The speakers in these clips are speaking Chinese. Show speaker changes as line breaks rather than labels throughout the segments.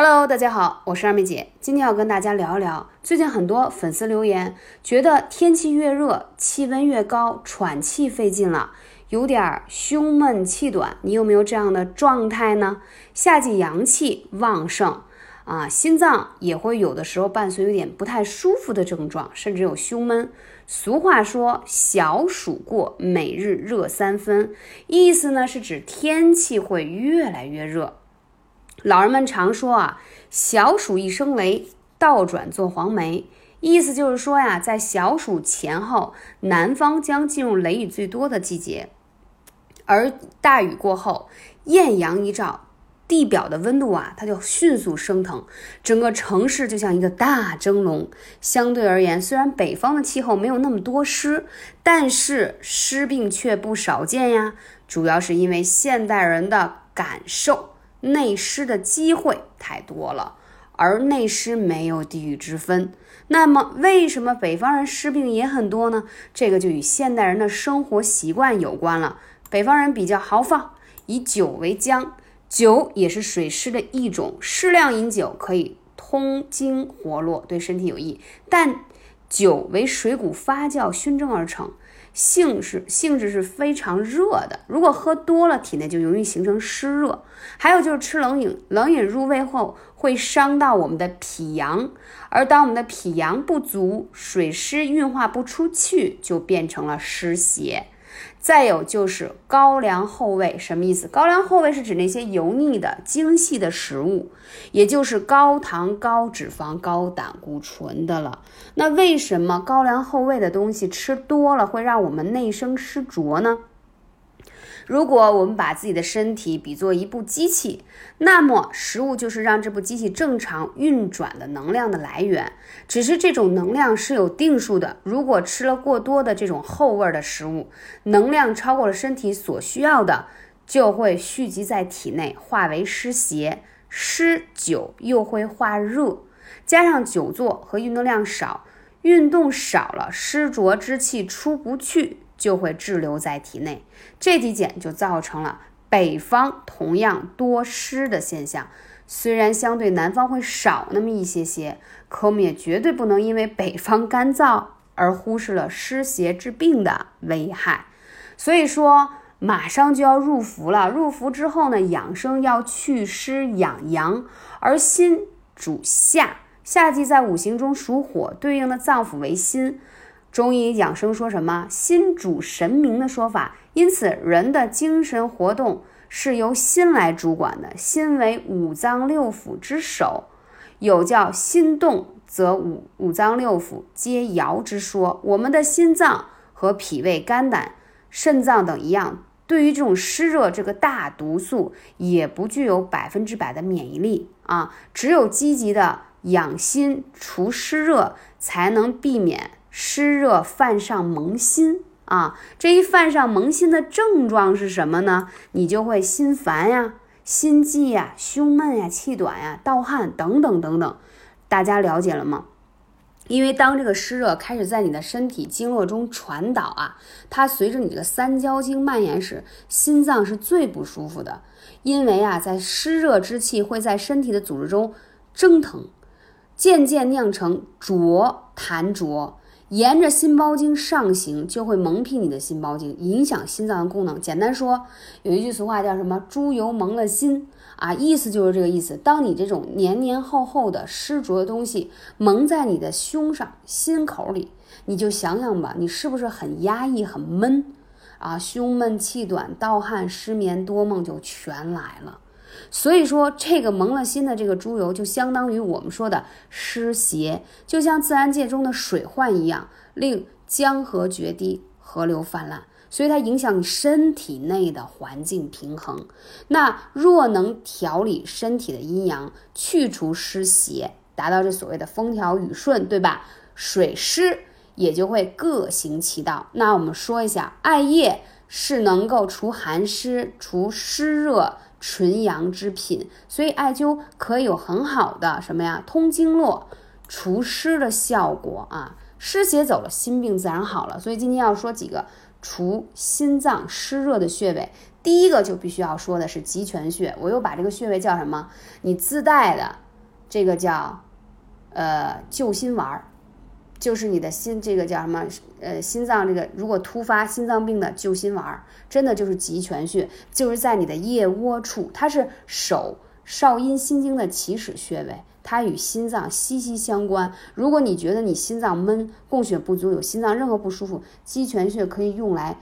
Hello，大家好，我是二妹姐，今天要跟大家聊一聊，最近很多粉丝留言，觉得天气越热，气温越高，喘气费劲了，有点胸闷气短，你有没有这样的状态呢？夏季阳气旺盛啊，心脏也会有的时候伴随有点不太舒服的症状，甚至有胸闷。俗话说小暑过，每日热三分，意思呢是指天气会越来越热。老人们常说啊，小暑一声雷，倒转做黄梅，意思就是说呀，在小暑前后，南方将进入雷雨最多的季节，而大雨过后，艳阳一照，地表的温度啊，它就迅速升腾，整个城市就像一个大蒸笼。相对而言，虽然北方的气候没有那么多湿，但是湿病却不少见呀，主要是因为现代人的感受。内湿的机会太多了，而内湿没有地域之分。那么，为什么北方人湿病也很多呢？这个就与现代人的生活习惯有关了。北方人比较豪放，以酒为浆，酒也是水湿的一种，适量饮酒可以通经活络，对身体有益。但酒为水谷发酵熏蒸而成。性是性质是非常热的，如果喝多了，体内就容易形成湿热。还有就是吃冷饮，冷饮入胃后会伤到我们的脾阳，而当我们的脾阳不足，水湿运化不出去，就变成了湿邪。再有就是高粱厚味，什么意思？高粱厚味是指那些油腻的、精细的食物，也就是高糖、高脂肪、高胆固醇的了。那为什么高粱厚味的东西吃多了会让我们内生湿浊呢？如果我们把自己的身体比作一部机器，那么食物就是让这部机器正常运转的能量的来源。只是这种能量是有定数的。如果吃了过多的这种厚味的食物，能量超过了身体所需要的，就会蓄积在体内，化为湿邪。湿久又会化热，加上久坐和运动量少，运动少了，湿浊之气出不去。就会滞留在体内，这几点就造成了北方同样多湿的现象。虽然相对南方会少那么一些些，可我们也绝对不能因为北方干燥而忽视了湿邪治病的危害。所以说，马上就要入伏了。入伏之后呢，养生要祛湿养阳，而心主夏，夏季在五行中属火，对应的脏腑为心。中医养生说什么“心主神明”的说法，因此人的精神活动是由心来主管的。心为五脏六腑之首，有叫“心动则五五脏六腑皆摇”之说。我们的心脏和脾胃、肝胆、肾脏等一样，对于这种湿热这个大毒素，也不具有百分之百的免疫力啊。只有积极的养心除湿热，才能避免。湿热犯上蒙心啊，这一犯上蒙心的症状是什么呢？你就会心烦呀、心悸呀、胸闷呀、气短呀、盗汗等等等等。大家了解了吗？因为当这个湿热开始在你的身体经络中传导啊，它随着你的三焦经蔓延时，心脏是最不舒服的。因为啊，在湿热之气会在身体的组织中蒸腾，渐渐酿成浊痰浊。沿着心包经上行，就会蒙蔽你的心包经，影响心脏的功能。简单说，有一句俗话叫什么“猪油蒙了心”啊，意思就是这个意思。当你这种黏黏厚厚的湿浊的东西蒙在你的胸上、心口里，你就想想吧，你是不是很压抑、很闷啊？胸闷气短、盗汗、失眠、多梦就全来了。所以说，这个蒙了心的这个猪油，就相当于我们说的湿邪，就像自然界中的水患一样，令江河决堤，河流泛滥，所以它影响身体内的环境平衡。那若能调理身体的阴阳，去除湿邪，达到这所谓的风调雨顺，对吧？水湿也就会各行其道。那我们说一下，艾叶是能够除寒湿、除湿热。纯阳之品，所以艾灸可以有很好的什么呀，通经络、除湿的效果啊。湿邪走了，心病自然好了。所以今天要说几个除心脏湿热的穴位，第一个就必须要说的是极泉穴。我又把这个穴位叫什么？你自带的这个叫呃救心丸儿，就是你的心这个叫什么呃心脏这个如果突发心脏病的救心丸，真的就是极泉穴，就是在你的腋窝处，它是手少阴心经的起始穴位。它与心脏息息相关。如果你觉得你心脏闷、供血不足、有心脏任何不舒服，鸡泉穴可以用来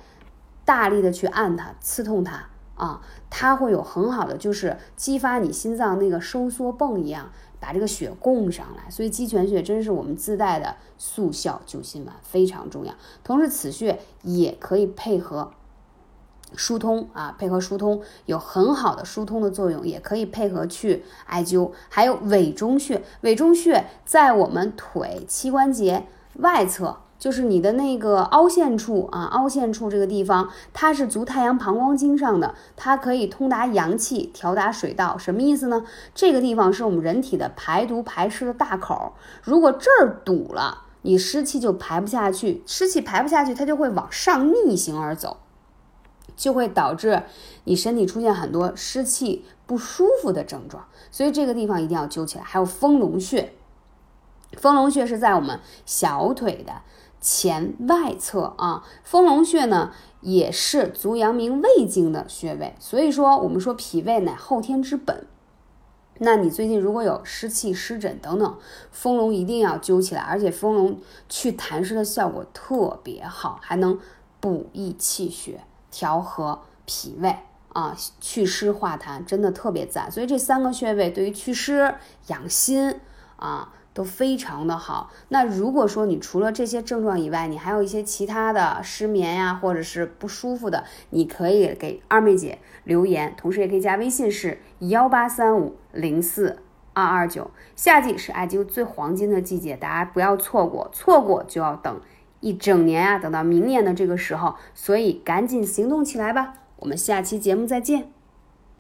大力的去按它、刺痛它啊，它会有很好的就是激发你心脏那个收缩泵一样，把这个血供上来。所以鸡泉穴真是我们自带的速效救心丸，非常重要。同时，此穴也可以配合。疏通啊，配合疏通有很好的疏通的作用，也可以配合去艾灸。还有委中穴，委中穴在我们腿膝关节外侧，就是你的那个凹陷处啊，凹陷处这个地方，它是足太阳膀胱经上的，它可以通达阳气，调达水道。什么意思呢？这个地方是我们人体的排毒排湿的大口，如果这儿堵了，你湿气就排不下去，湿气排不下去，它就会往上逆行而走。就会导致你身体出现很多湿气不舒服的症状，所以这个地方一定要灸起来。还有丰隆穴，丰隆穴是在我们小腿的前外侧啊。丰隆穴呢也是足阳明胃经的穴位，所以说我们说脾胃乃后天之本。那你最近如果有湿气、湿疹等等，丰隆一定要灸起来，而且丰隆去痰湿的效果特别好，还能补益气血。调和脾胃啊，祛湿化痰，真的特别赞。所以这三个穴位对于祛湿养心啊都非常的好。那如果说你除了这些症状以外，你还有一些其他的失眠呀，或者是不舒服的，你可以给二妹姐留言，同时也可以加微信是幺八三五零四二二九。夏季是艾灸最黄金的季节，大家不要错过，错过就要等。一整年啊，等到明年的这个时候，所以赶紧行动起来吧！我们下期节目再见。